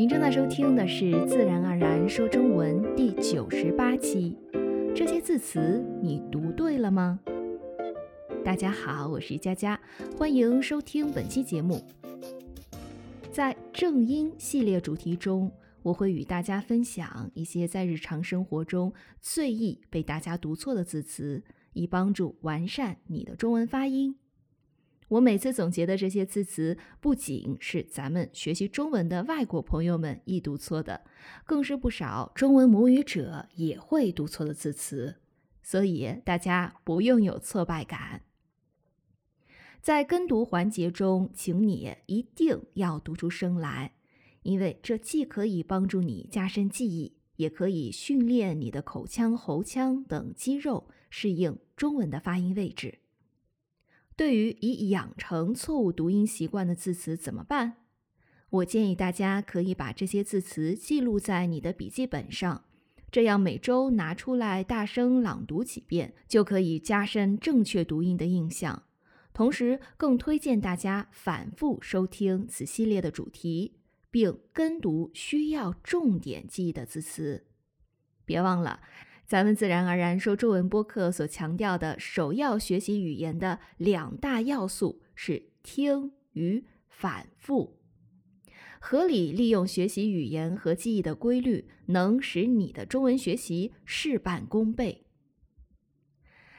您正在收听的是《自然而然说中文》第九十八期。这些字词你读对了吗？大家好，我是佳佳，欢迎收听本期节目。在正音系列主题中，我会与大家分享一些在日常生活中最易被大家读错的字词，以帮助完善你的中文发音。我每次总结的这些字词，不仅是咱们学习中文的外国朋友们易读错的，更是不少中文母语者也会读错的字词，所以大家不用有挫败感。在跟读环节中，请你一定要读出声来，因为这既可以帮助你加深记忆，也可以训练你的口腔、喉腔等肌肉适应中文的发音位置。对于已养成错误读音习惯的字词怎么办？我建议大家可以把这些字词记录在你的笔记本上，这样每周拿出来大声朗读几遍，就可以加深正确读音的印象。同时，更推荐大家反复收听此系列的主题，并跟读需要重点记忆的字词。别忘了。咱们自然而然说中文播客所强调的首要学习语言的两大要素是听与反复。合理利用学习语言和记忆的规律，能使你的中文学习事半功倍。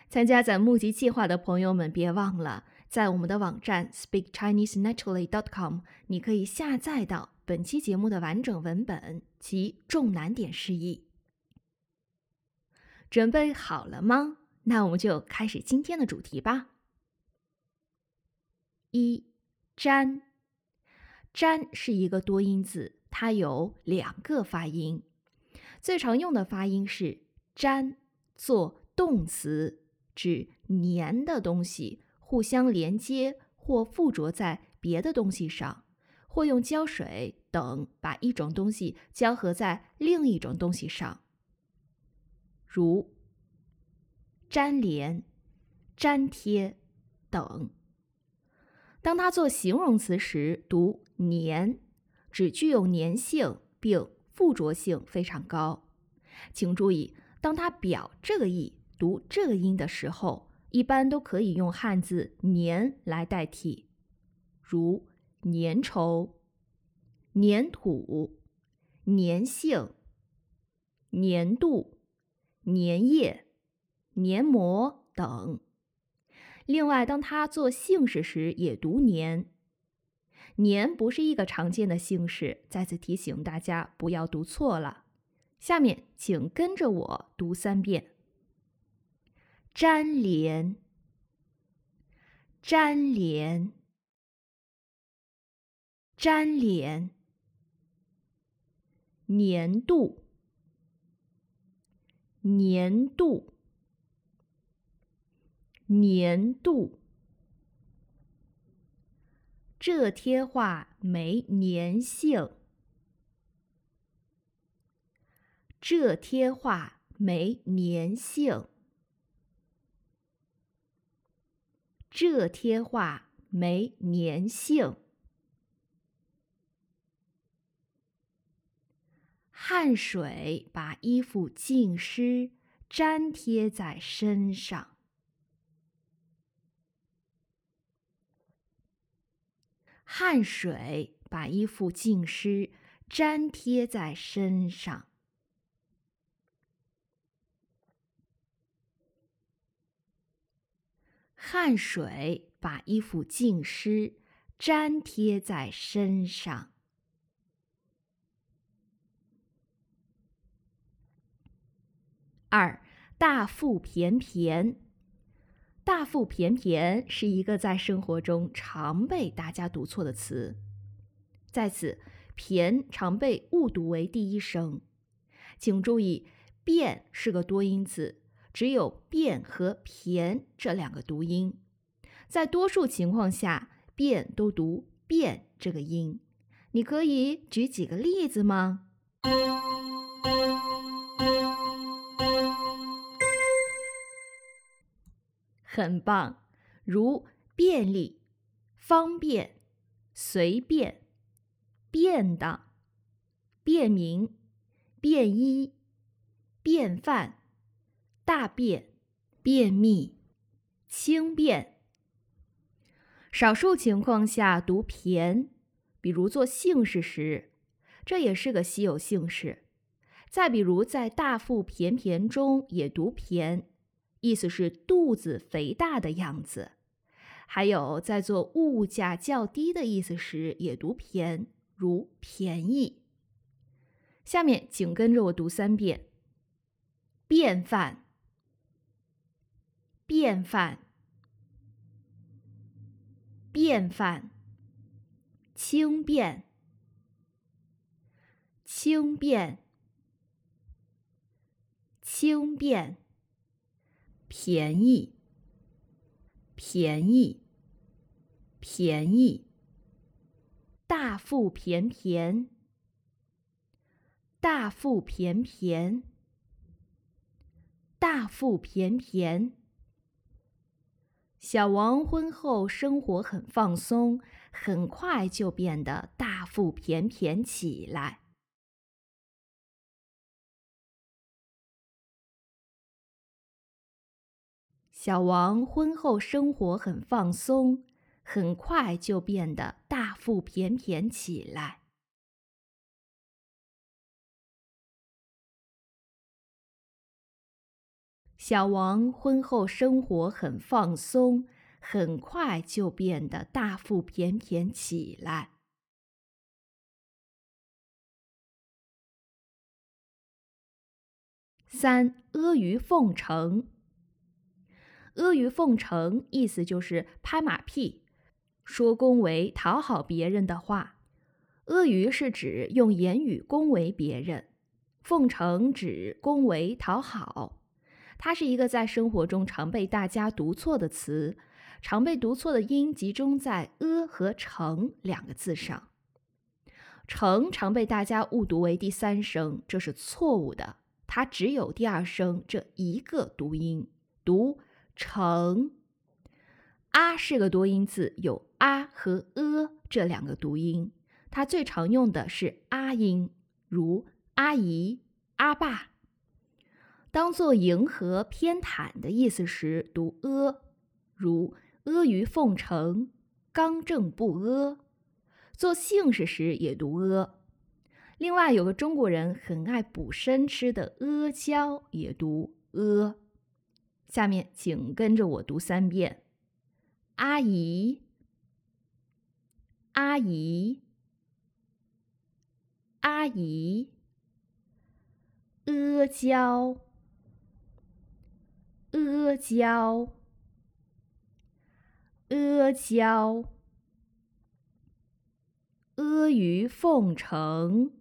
参加咱募集计划的朋友们，别忘了在我们的网站 speakchinesenaturally.com，你可以下载到本期节目的完整文本及重难点释义。准备好了吗？那我们就开始今天的主题吧。一，粘，粘是一个多音字，它有两个发音。最常用的发音是粘，做动词，指粘的东西互相连接或附着在别的东西上，或用胶水等把一种东西胶合在另一种东西上。如粘连、粘贴等。当它做形容词时，读粘，只具有粘性并附着性非常高。请注意，当它表这个意、读这个音的时候，一般都可以用汉字“粘”来代替，如粘稠、粘土、粘性、粘度。粘液、粘膜等。另外，当它做姓氏时，也读粘。粘不是一个常见的姓氏，再次提醒大家不要读错了。下面，请跟着我读三遍：粘连、粘连、粘连、粘度。年度，年度，这贴画没粘性。这贴画没粘性。这贴画没粘性。汗水把衣服浸湿，粘贴在身上。汗水把衣服浸湿，粘贴在身上。汗水把衣服浸湿，粘贴在身上。二大腹便便，大腹便便是一个在生活中常被大家读错的词。在此，便常被误读为第一声，请注意，便是个多音字，只有便和便这两个读音。在多数情况下，便都读便这个音。你可以举几个例子吗？很棒，如便利、方便、随便、便当、便民、便衣、便饭、大便、便秘、轻便。少数情况下读便，比如做姓氏时，这也是个稀有姓氏。再比如在大腹便便中也读便，意思是肚子肥大的样子。还有在做物价较低的意思时也读便，如便宜。下面请跟着我读三遍：便饭，便饭。便饭，轻便，轻便，轻便，便宜，便宜，便宜，大腹便便，大腹便便，大腹便便。小王婚后生活很放松，很快就变得大腹便便起来。小王婚后生活很放松，很快就变得大腹便便起来。小王婚后生活很放松，很快就变得大腹便便起来。三阿谀奉承，阿谀奉承意思就是拍马屁，说恭维讨好别人的话。阿谀是指用言语恭维别人，奉承指恭维讨好。它是一个在生活中常被大家读错的词，常被读错的音集中在“阿”和“成”两个字上。“成”常被大家误读为第三声，这是错误的，它只有第二声这一个读音，读“成”。啊是个多音字，有“啊”和“阿”这两个读音，它最常用的是“啊”音，如阿姨、阿爸。当做迎合偏袒的意思时，读阿，如阿谀奉承、刚正不阿；做姓氏时也读阿。另外，有个中国人很爱补身吃的阿胶，也读阿。下面请跟着我读三遍：阿姨，阿姨，阿姨，阿胶。阿胶，阿胶，阿谀奉承，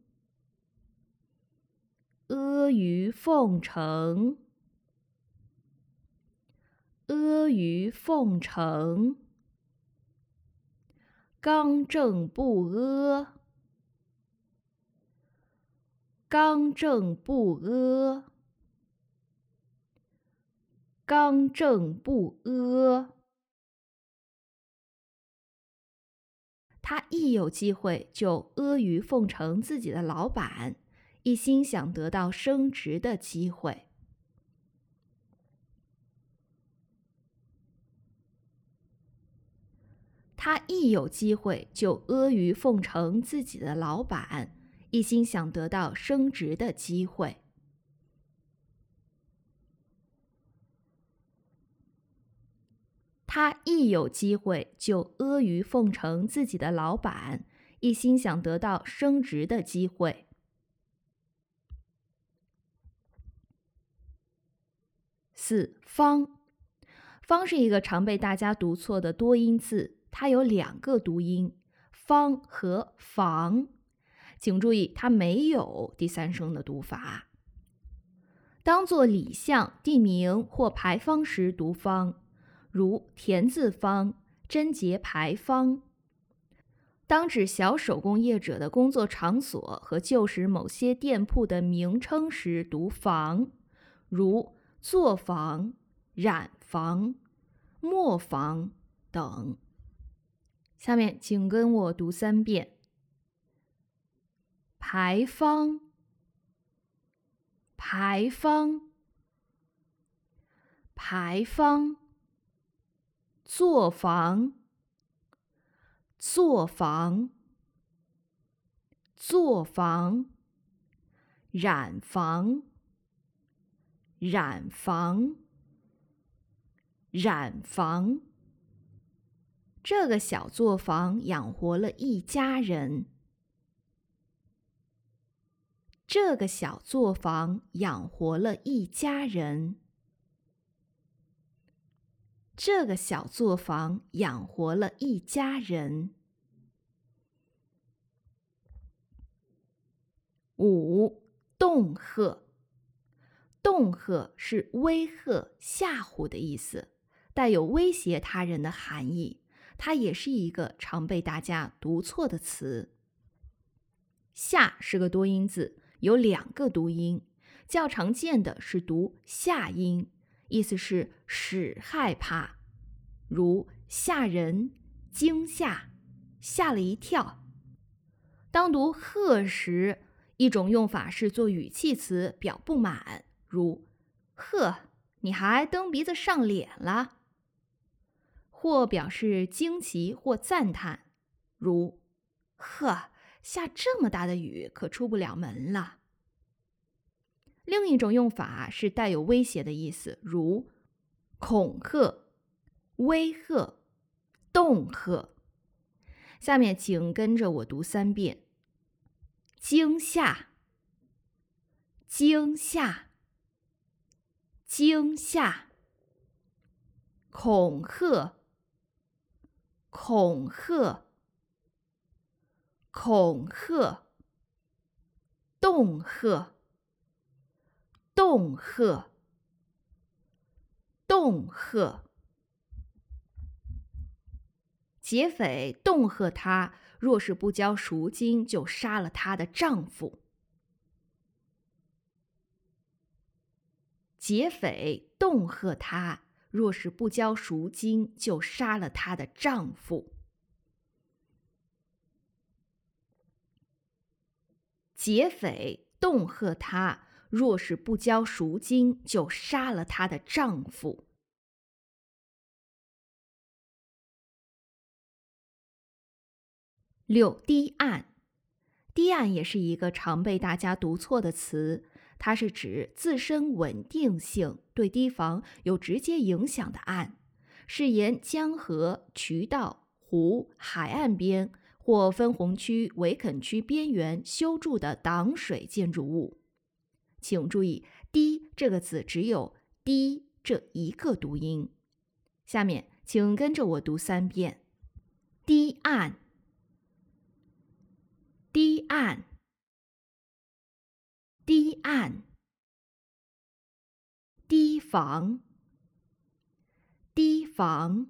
阿谀奉承，阿谀奉承，刚正不阿，刚正不阿。刚正不阿，他一有机会就阿谀奉承自己的老板，一心想得到升职的机会。他一有机会就阿谀奉承自己的老板，一心想得到升职的机会。他一有机会就阿谀奉承自己的老板，一心想得到升职的机会。四方，方是一个常被大家读错的多音字，它有两个读音，方和房，请注意它没有第三声的读法。当做里向、地名或牌坊时读方。如田字方、贞节牌坊。当指小手工业者的工作场所和旧时某些店铺的名称时，读房，如作坊、染坊、磨坊等。下面请跟我读三遍：牌坊，牌坊，牌坊，作坊，作坊，作坊，染房，染房，染房。这个小作坊养活了一家人。这个小作坊养活了一家人。这个小作坊养活了一家人。五，恫吓。恫吓是威吓、吓唬的意思，带有威胁他人的含义。它也是一个常被大家读错的词。吓是个多音字，有两个读音，较常见的是读吓音，意思是使害怕，如吓人、惊吓、吓了一跳。当读贺时，一种用法是做语气词表不满，如呵，你还蹬鼻子上脸了。或表示惊奇或赞叹，如“呵，下这么大的雨，可出不了门了。”另一种用法是带有威胁的意思，如恐吓、威吓、恫吓。下面请跟着我读三遍：惊吓、惊吓、惊吓、恐吓。恐吓，恐吓，恫吓，恫吓，恫吓。劫匪恫吓她，若是不交赎金，就杀了她的丈夫。劫匪恫吓她。若是不交赎金，就杀了她的丈夫。劫匪恫吓她，若是不交赎金，就杀了她的丈夫。六堤岸，堤岸也是一个常被大家读错的词。它是指自身稳定性对堤防有直接影响的岸，是沿江河、渠道、湖、海岸边或分洪区、围垦区边缘修筑的挡水建筑物。请注意“堤”这个字只有“堤”这一个读音。下面请跟着我读三遍：堤岸，堤岸。堤岸，堤防，堤防，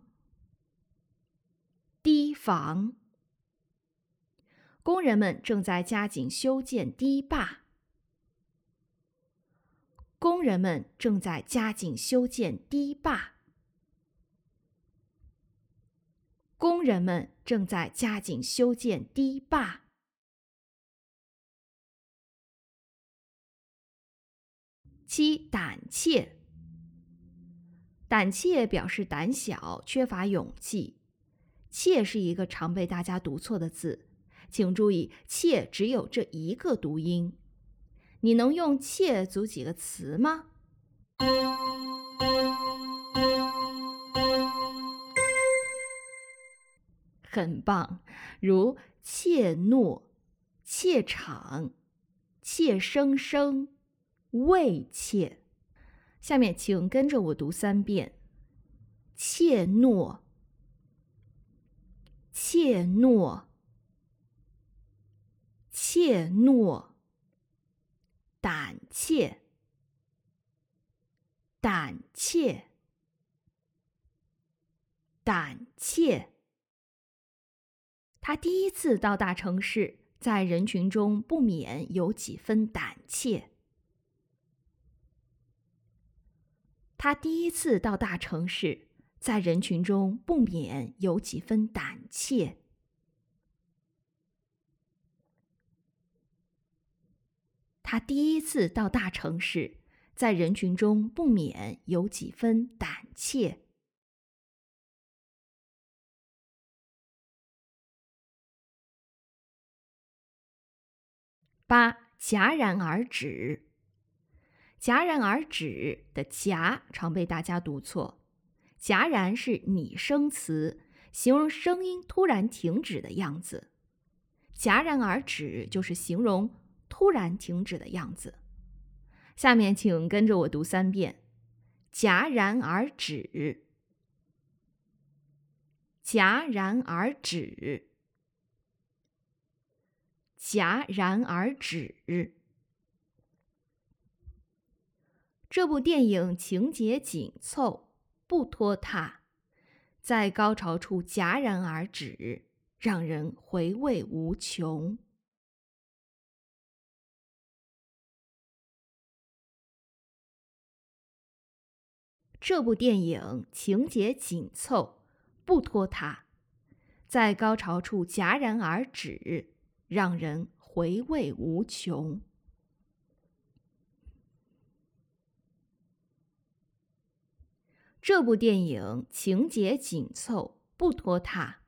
堤防。工人们正在加紧修建堤坝。工人们正在加紧修建堤坝。工人们正在加紧修建堤坝。七胆怯，胆怯表示胆小、缺乏勇气。怯是一个常被大家读错的字，请注意，怯只有这一个读音。你能用怯组几个词吗？很棒，如怯懦、怯场、怯生生。畏怯，下面请跟着我读三遍：怯懦，怯懦，怯懦，胆怯，胆怯，胆怯。他第一次到大城市，在人群中不免有几分胆怯。他第一次到大城市，在人群中不免有几分胆怯。他第一次到大城市，在人群中不免有几分胆怯。八戛然而止。戛然而止的“戛”常被大家读错，“戛然”是拟声词，形容声音突然停止的样子。戛然而止就是形容突然停止的样子。下面请跟着我读三遍：戛然而止，戛然而止。戛然而止。这部电影情节紧凑，不拖沓，在高潮处戛然而止，让人回味无穷。这部电影情节紧凑，不拖沓，在高潮处戛然而止。让人回味无穷。这部电影情节紧凑，不拖沓，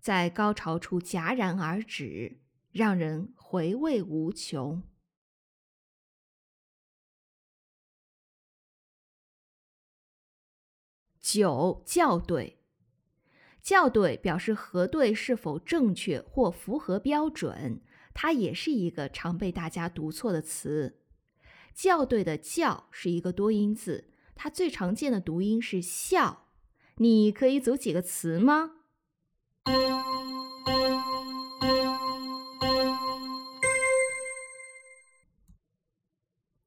在高潮处戛然而止，让人回味无穷。九校对。校对表示核对是否正确或符合标准，它也是一个常被大家读错的词。校对的“校”是一个多音字，它最常见的读音是“校”。你可以组几个词吗？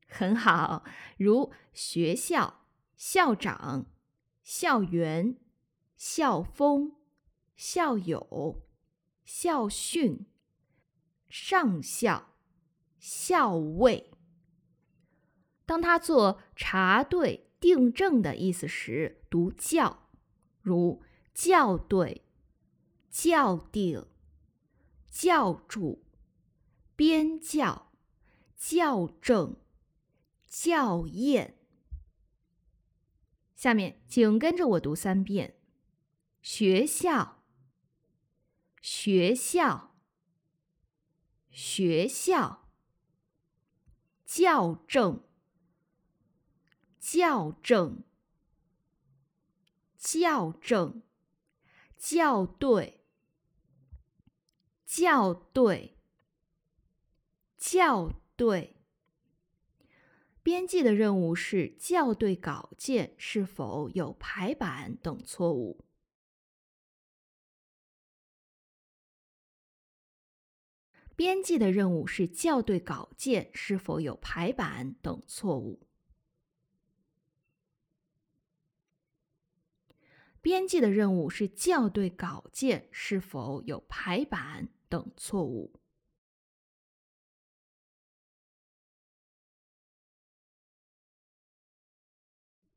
很好，如学校、校长、校园。校风、校友、校训、上校、校尉。当他做查对、订正的意思时，读校，如校对、校订、校注、编校、校正、校验。下面，请跟着我读三遍。学校，学校，学校，校正，校正，校正，校对，校对，校对。编辑的任务是校对稿件是否有排版等错误。编辑的任务是校对稿件是否有排版等错误。编辑的任务是校对稿件是否有排版等错误。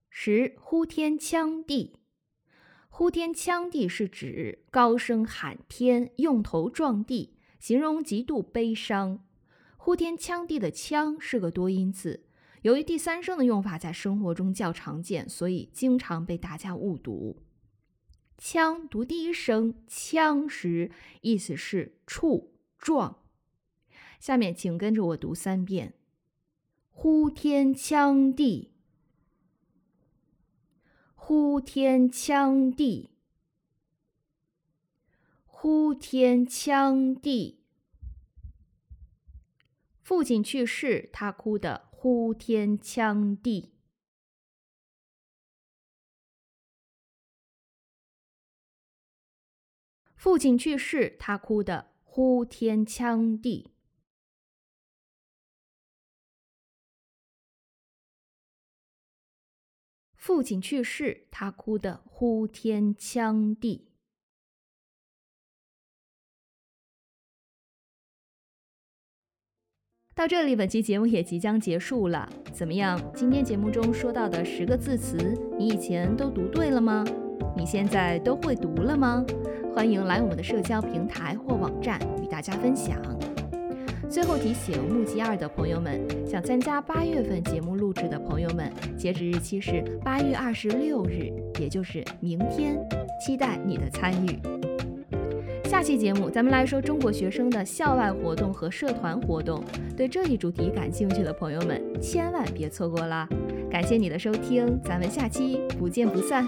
十呼天抢地，呼天抢地是指高声喊天，用头撞地。形容极度悲伤，呼天抢地的“抢”是个多音字，由于第三声的用法在生活中较常见，所以经常被大家误读。“抢”读第一声“枪”时，意思是触撞。下面请跟着我读三遍：“呼天抢地，呼天抢地。”呼天抢地，父亲去世，他哭得呼天抢地。父亲去世，他哭得呼天抢地。父亲去世，他哭得呼天抢地。到这里，本期节目也即将结束了。怎么样？今天节目中说到的十个字词，你以前都读对了吗？你现在都会读了吗？欢迎来我们的社交平台或网站与大家分享。最后提醒募集二的朋友们，想参加八月份节目录制的朋友们，截止日期是八月二十六日，也就是明天，期待你的参与。下期节目咱们来说中国学生的校外活动和社团活动，对这一主题感兴趣的朋友们千万别错过啦！感谢你的收听，咱们下期不见不散。